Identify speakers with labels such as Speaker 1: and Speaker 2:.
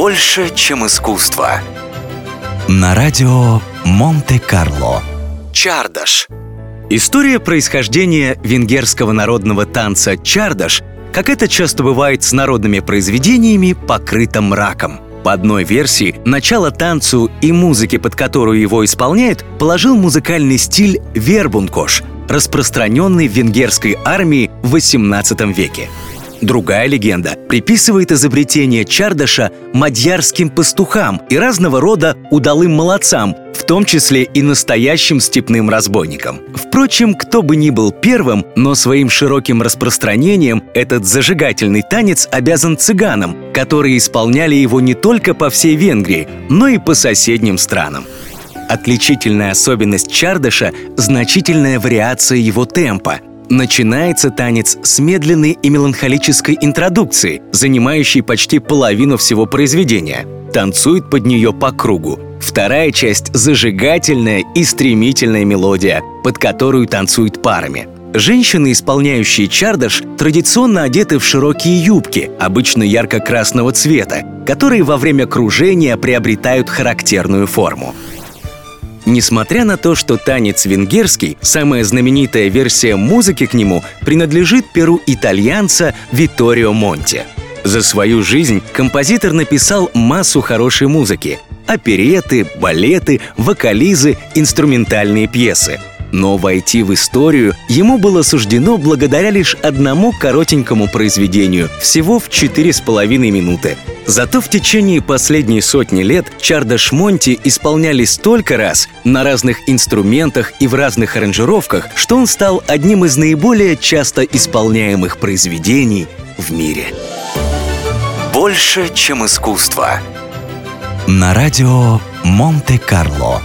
Speaker 1: Больше, чем искусство.
Speaker 2: На радио Монте-Карло.
Speaker 1: Чардаш.
Speaker 3: История происхождения венгерского народного танца чардаш, как это часто бывает с народными произведениями, покрыта мраком. По одной версии, начало танцу и музыке, под которую его исполняют, положил музыкальный стиль вербункош, распространенный в венгерской армии в XVIII веке. Другая легенда приписывает изобретение чардаша мадьярским пастухам и разного рода удалым молодцам, в том числе и настоящим степным разбойникам. Впрочем, кто бы ни был первым, но своим широким распространением этот зажигательный танец обязан цыганам, которые исполняли его не только по всей Венгрии, но и по соседним странам. Отличительная особенность чардаша – значительная вариация его темпа – Начинается танец с медленной и меланхолической интродукции, занимающей почти половину всего произведения. Танцует под нее по кругу. Вторая часть – зажигательная и стремительная мелодия, под которую танцуют парами. Женщины, исполняющие чардаш, традиционно одеты в широкие юбки, обычно ярко-красного цвета, которые во время кружения приобретают характерную форму. Несмотря на то, что танец венгерский, самая знаменитая версия музыки к нему, принадлежит перу итальянца Витторио Монти. За свою жизнь композитор написал массу хорошей музыки – опереты, балеты, вокализы, инструментальные пьесы – но войти в историю ему было суждено благодаря лишь одному коротенькому произведению, всего в четыре с половиной минуты. Зато в течение последней сотни лет Чардаш Монти исполняли столько раз на разных инструментах и в разных аранжировках, что он стал одним из наиболее часто исполняемых произведений в мире.
Speaker 1: Больше, чем искусство.
Speaker 2: На радио Монте-Карло.